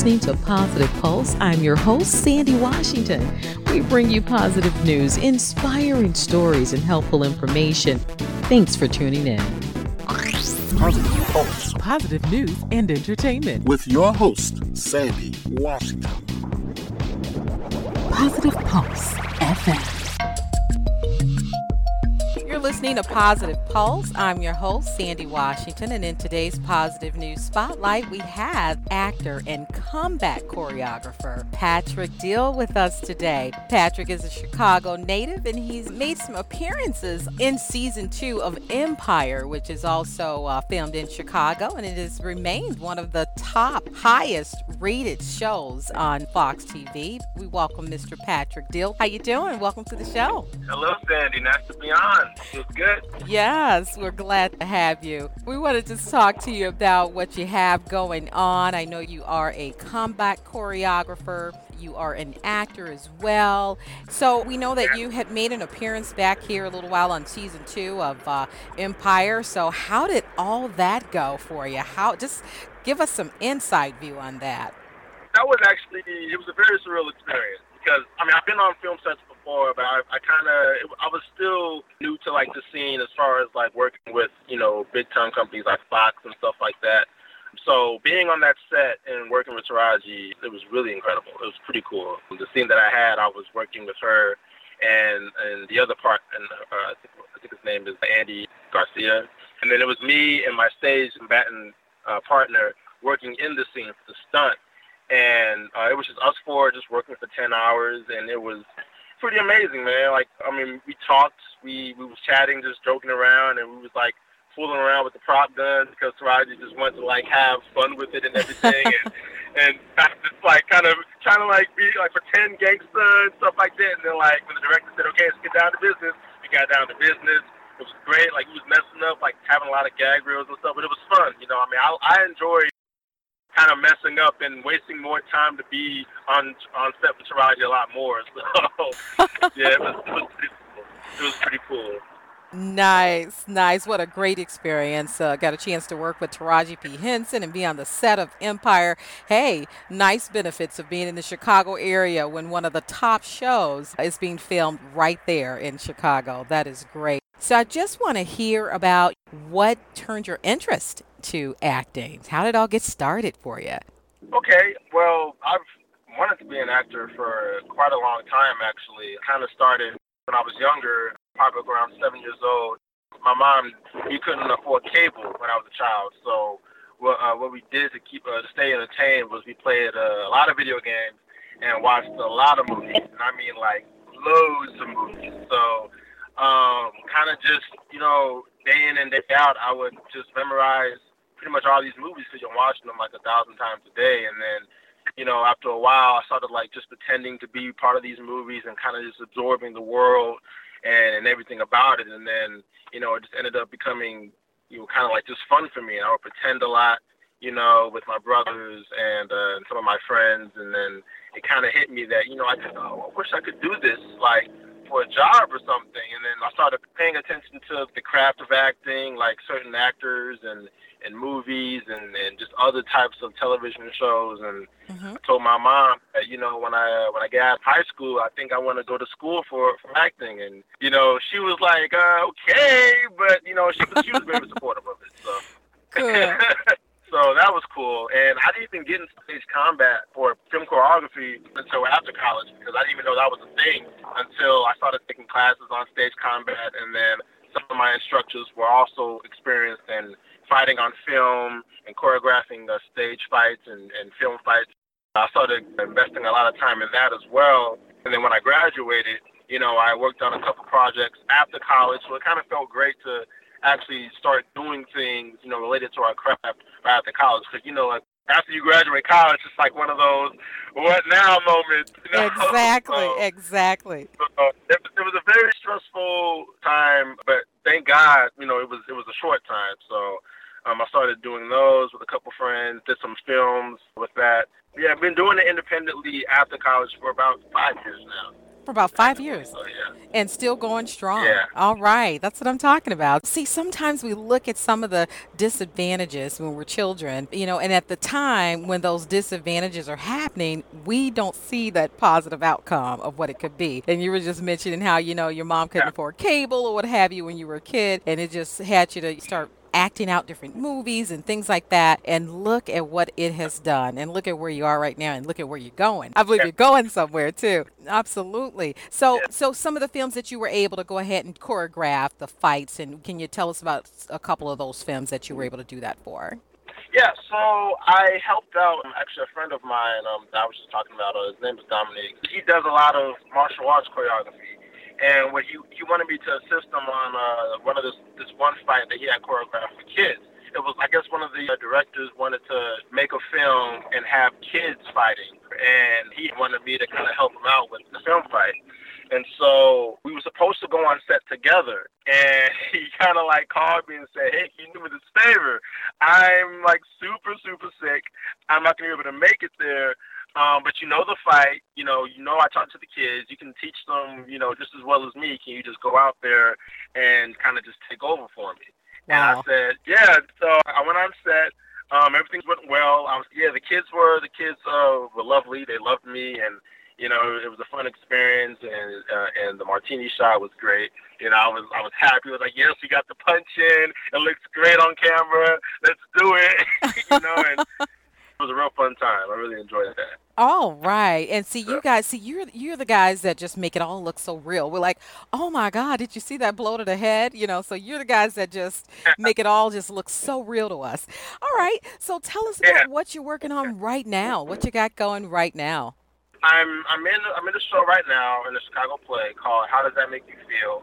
You're listening to Positive Pulse. I'm your host, Sandy Washington. We bring you positive news, inspiring stories, and helpful information. Thanks for tuning in. Positive Pulse. Positive news and entertainment. With your host, Sandy Washington. Positive Pulse FM listening to Positive Pulse. I'm your host, Sandy Washington, and in today's Positive News Spotlight, we have actor and combat choreographer Patrick Deal with us today. Patrick is a Chicago native, and he's made some appearances in season two of Empire, which is also uh, filmed in Chicago, and it has remained one of the top, highest rated shows on Fox TV. We welcome Mr. Patrick Deal. How you doing? Welcome to the show. Hello, Sandy. Nice to be on good. Yes, we're glad to have you. We wanted to talk to you about what you have going on. I know you are a combat choreographer. You are an actor as well. So we know that you had made an appearance back here a little while on season two of uh, Empire. So how did all that go for you? How just give us some inside view on that. That was actually it was a very surreal experience because I mean I've been on film sets before, but I, I kind of I was still new to like the scene as far as like working with you know big time companies like Fox and stuff like that. So being on that set and working with Taraji, it was really incredible. It was pretty cool. The scene that I had, I was working with her and and the other part, and uh, I, think, I think his name is Andy Garcia, and then it was me and my stage combatant uh, partner working in the scene for the stunt and uh, it was just us four just working for 10 hours and it was pretty amazing man. Like i mean we talked we we was chatting just joking around and we was like fooling around with the prop guns because Taraji just wanted to like have fun with it and everything. And and just like kind of trying to like be like pretend gangsta and stuff like that. And then like when the director said okay let's get down to business we got down to business. It was great. Like he was messing up like having a lot of gag reels and stuff but it was fun you know i mean? I i enjoyed kind of messing up and wasting more time to be on on set with Taraji a lot more. So yeah, it was, it was, pretty cool. it was pretty cool. Nice, nice. What a great experience. Uh, got a chance to work with Taraji P. Henson and be on the set of Empire. Hey, nice benefits of being in the Chicago area when one of the top shows is being filmed right there in Chicago. That is great. So I just want to hear about what turned your interest to acting? How did it all get started for you? Okay, well, I've wanted to be an actor for quite a long time, actually. Kind of started when I was younger, probably around seven years old. My mom, we couldn't afford cable when I was a child, so what, uh, what we did to keep uh, to stay entertained was we played uh, a lot of video games and watched a lot of movies. And I mean, like loads of movies. So, um, kind of just you know, day in and day out, I would just memorize pretty much all these movies because you're watching them like a thousand times a day. And then, you know, after a while, I started like just pretending to be part of these movies and kind of just absorbing the world and, and everything about it. And then, you know, it just ended up becoming, you know, kind of like just fun for me. And I would pretend a lot, you know, with my brothers and, uh, and some of my friends. And then it kind of hit me that, you know, I, could, oh, I wish I could do this. Like, for a job or something. And then I started paying attention to the craft of acting, like certain actors and and movies and, and just other types of television shows. And mm-hmm. I told my mom that you know when I when I got out of high school, I think I want to go to school for for acting. And you know she was like, uh, okay, but you know she was she was very supportive of it. So. Cool. So that was cool. And I didn't even get into stage combat for film choreography until after college because I didn't even know that was a thing until I started taking classes on stage combat. And then some of my instructors were also experienced in fighting on film and choreographing uh, stage fights and, and film fights. I started investing a lot of time in that as well. And then when I graduated, you know, I worked on a couple projects after college, so it kind of felt great to actually start doing things, you know, related to our craft right after college. Because, you know, like after you graduate college, it's like one of those what now moments. You know? Exactly, so, exactly. So, it, it was a very stressful time, but thank God, you know, it was it was a short time. So um, I started doing those with a couple friends, did some films with that. Yeah, I've been doing it independently after college for about five years now. For about five years. So yeah. And still going strong. Yeah. All right. That's what I'm talking about. See, sometimes we look at some of the disadvantages when we're children, you know, and at the time when those disadvantages are happening, we don't see that positive outcome of what it could be. And you were just mentioning how, you know, your mom couldn't Yeah. afford cable or what have you when you were a kid, and it just had you to start acting out different movies and things like that and look at what it has done and look at where you are right now and look at where you're going i believe Yeah. you're going somewhere too absolutely so Yeah. so some of the films that you were able to go ahead and choreograph the fights and can you tell us about a couple of those films that you were able to do that for Yeah, so I helped out actually a friend of mine um, that I was just talking about. Uh, his name is Dominic. He does a lot of martial arts choreography, and what he he wanted me to assist him on uh, one of this this one fight that he had choreographed for kids. It was I guess one of the uh, directors wanted to make a film and have kids fighting, and he wanted me to kind of help him out with the film fight. And so we were supposed to go on set together, and he kind of like called me and said, "Hey, can you do me this favor? I'm like super, super sick. I'm not gonna be able to make it there. Um, but you know the fight. You know, you know I talk to the kids. You can teach them, you know, just as well as me. Can you just go out there and kind of just take over for me?" And I said, "Yeah." So I went on set. Um, everything went well. I was, yeah, the kids were the kids uh, were lovely. They loved me, and you know, it was a fun experience, and uh, and the martini shot was great. You know, I was I was happy. I was like, yes, we got the punch in. It looks great on camera. Let's do it. you know, and it was a real fun time. I really enjoyed that. All right. And see you guys see you're you're the guys that just make it all look so real. We're like, "Oh my God, did you see that blow to the head?" You know, so you're the guys that just make it all just look so real to us. All right. So tell us Yeah. about what you're working on right now. What you got going right now. I'm I'm in I'm in a show right now in the Chicago play called How Does That Make You Feel?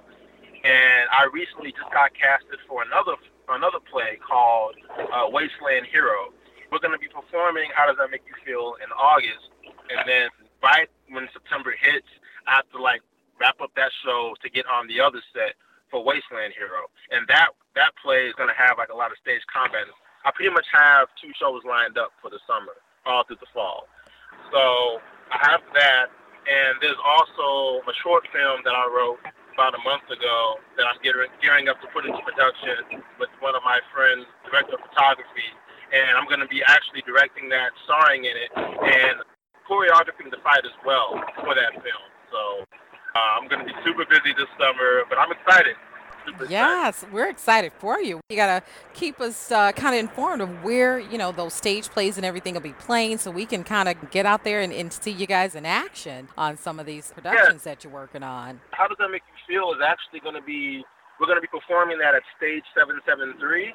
And I recently just got casted for another another play called uh, Wasteland Hero. We're going to be performing How Does That Make You Feel in August, and then right when September hits, I have to like wrap up that show to get on the other set for Wasteland Hero, and that that play is going to have like a lot of stage combat. I pretty much have two shows lined up for the summer, all through the fall. So I have that, and there's also a short film that I wrote about a month ago that I'm gearing, gearing up to put into production with one of my friends, director of photography, and I'm going to be actually directing that, starring in it, and choreographing the fight as well for that film. So uh, I'm going to be super busy this summer, but I'm excited. Super excited. Yes, we're excited for you. You got to keep us uh, kind of informed of where, you know, those stage plays and everything will be playing so we can kind of get out there and, and see you guys in action on some of these productions that you're working on. How Does That Make You Feel is actually going to be, we're going to be performing that at Stage 773,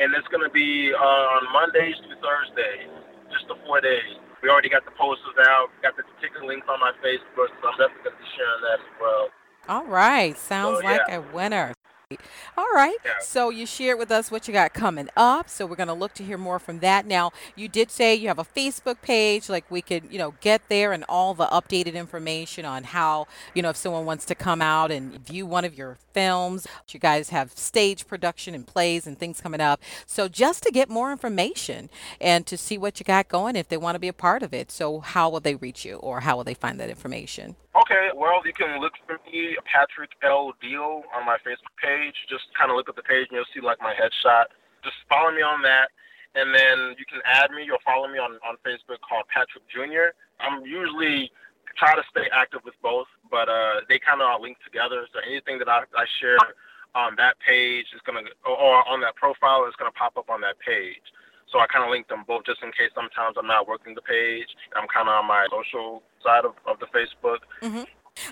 and it's going to be uh, on Mondays through Thursdays, just the four days. We already got the posters out, got the ticket links on my Facebook, so I'm definitely going to be sharing that as well. All right, sounds So, like yeah. a winner. All right, Yeah. so you shared with us what you got coming up, so we're going to look to hear more from that. Now, you did say you have a Facebook page, like we could, you know, get there and all the updated information on how, you know, if someone wants to come out and view one of your films. You guys have stage production and plays and things coming up. So just to get more information and to see what you got going, if they want to be a part of it, so how will they reach you or how will they find that information? Okay, well, you can look for me, Patrick L. Deal, on my Facebook page. Just kind of look at the page and you'll see like my headshot. Just follow me on that. And then you can add me or follow me on, on Facebook called Patrick Jr. I'm usually try to stay active with both, but uh, they kind of are linked together. So anything that I, I share on that page is going to, or on that profile is going to pop up on that page. So I kind of link them both just in case sometimes I'm not working the page. I'm kind of on my social side of, of the Facebook.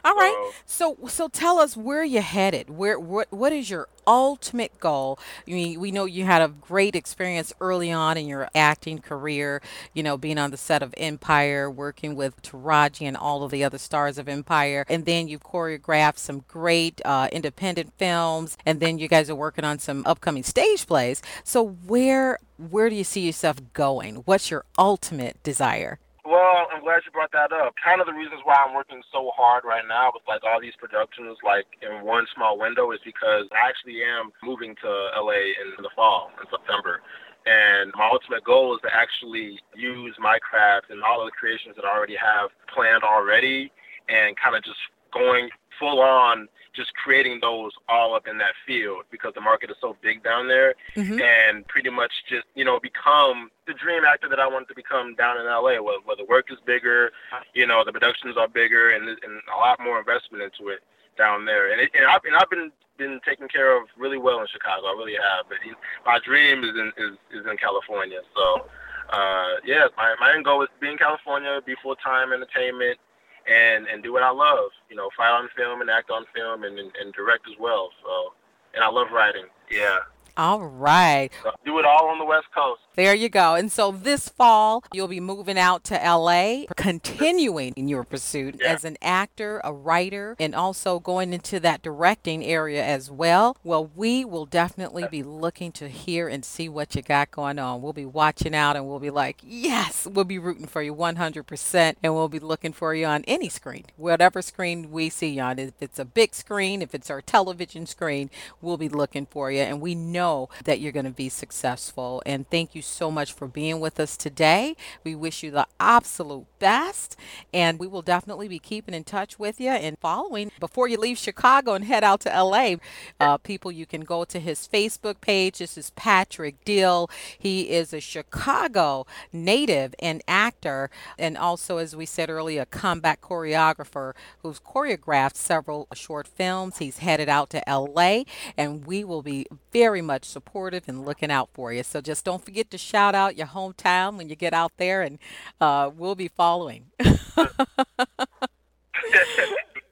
All right. So so tell us where you're headed. Where what what is your ultimate goal? I mean, we know you had a great experience early on in your acting career, you know, being on the set of Empire, working with Taraji and all of the other stars of Empire, and then you've choreographed some great uh, independent films, and then you guys are working on some upcoming stage plays. So where where do you see yourself going? What's your ultimate desire? Well, I'm glad you brought that up. Kind of the reasons why I'm working so hard right now with like all these productions, like in one small window, is because I actually am moving to LA in the fall in September. And my ultimate goal is to actually use my craft and all of the creations that I already have planned already and kind of just going full on just creating those all up in that field because the market is so big down there. Mhm. and pretty much just you know become the dream actor that I wanted to become down in LA where, where the work is bigger you know the productions are bigger and, and a lot more investment into it down there. And, it, and I've and I've been been taken care of really well in Chicago. I really have. But my dream is in is, is in California. So uh yeah my, my end goal is to be in California be full time entertainment and and do what I love. You know, fight on film and act on film and, and, and direct as well. So, and I love writing. Yeah, All right. so do it all on the West Coast. There you go. And so this fall, you'll be moving out to LA, continuing in your pursuit Yeah. as an actor, a writer, and also going into that directing area as well. Well, we will definitely be looking to hear and see what you got going on. We'll be watching out and we'll be like, yes, we'll be rooting for you 100%. And we'll be looking for you on any screen, whatever screen we see you on. If it's a big screen, if it's our television screen, we'll be looking for you. And we know that you're going to be successful. And thank you so much for being with us today. We wish you the absolute best. And we will definitely be keeping in touch with you and following. Before you leave Chicago and head out to LA, uh, people, you can go to his Facebook page. This is Patrick Dill. He is a Chicago native and actor, and also, as we said earlier, a combat choreographer who's choreographed several short films. He's headed out to LA, and we will be very much supportive and looking out for you. So just don't forget to shout out your hometown when you get out there, and uh, we'll be following. no,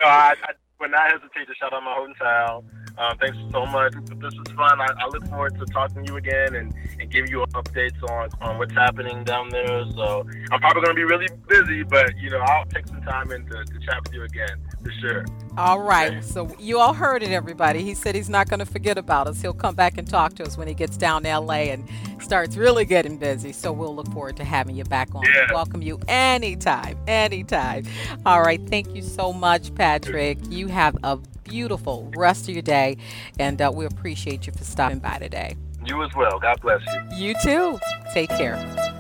I, I would not hesitate to shout out my hometown. Um, thanks so much. This was fun. I, I look forward to talking to you again and, and giving you updates on, on what's happening down there. So I'm probably going to be really busy, but you know I'll take some time in to, to chat with you again for sure. All right. So you all heard it, everybody. He said he's not going to forget about us. He'll come back and talk to us when he gets down to LA and starts really getting busy. So we'll look forward to having you back on. Yeah. Welcome you anytime, anytime. All right. Thank you so much, Patrick. You have a beautiful rest of your day, and uh, we appreciate you for stopping by today. You as well. God bless you. You too. Take care.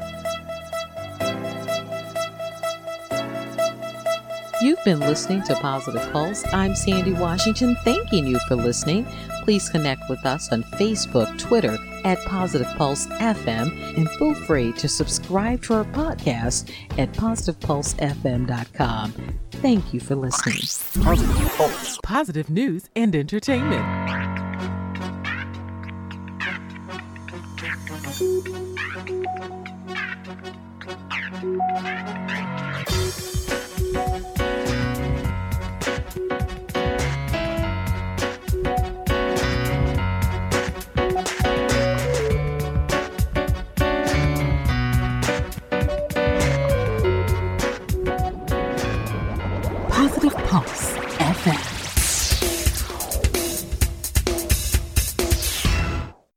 You've been listening to Positive Pulse. I'm Sandy Washington, thanking you for listening. Please connect with us on Facebook, Twitter at Positive Pulse FM, and feel free to subscribe to our podcast at positivepulsefm.com. Thank you for listening. Positive Pulse. Positive news and entertainment.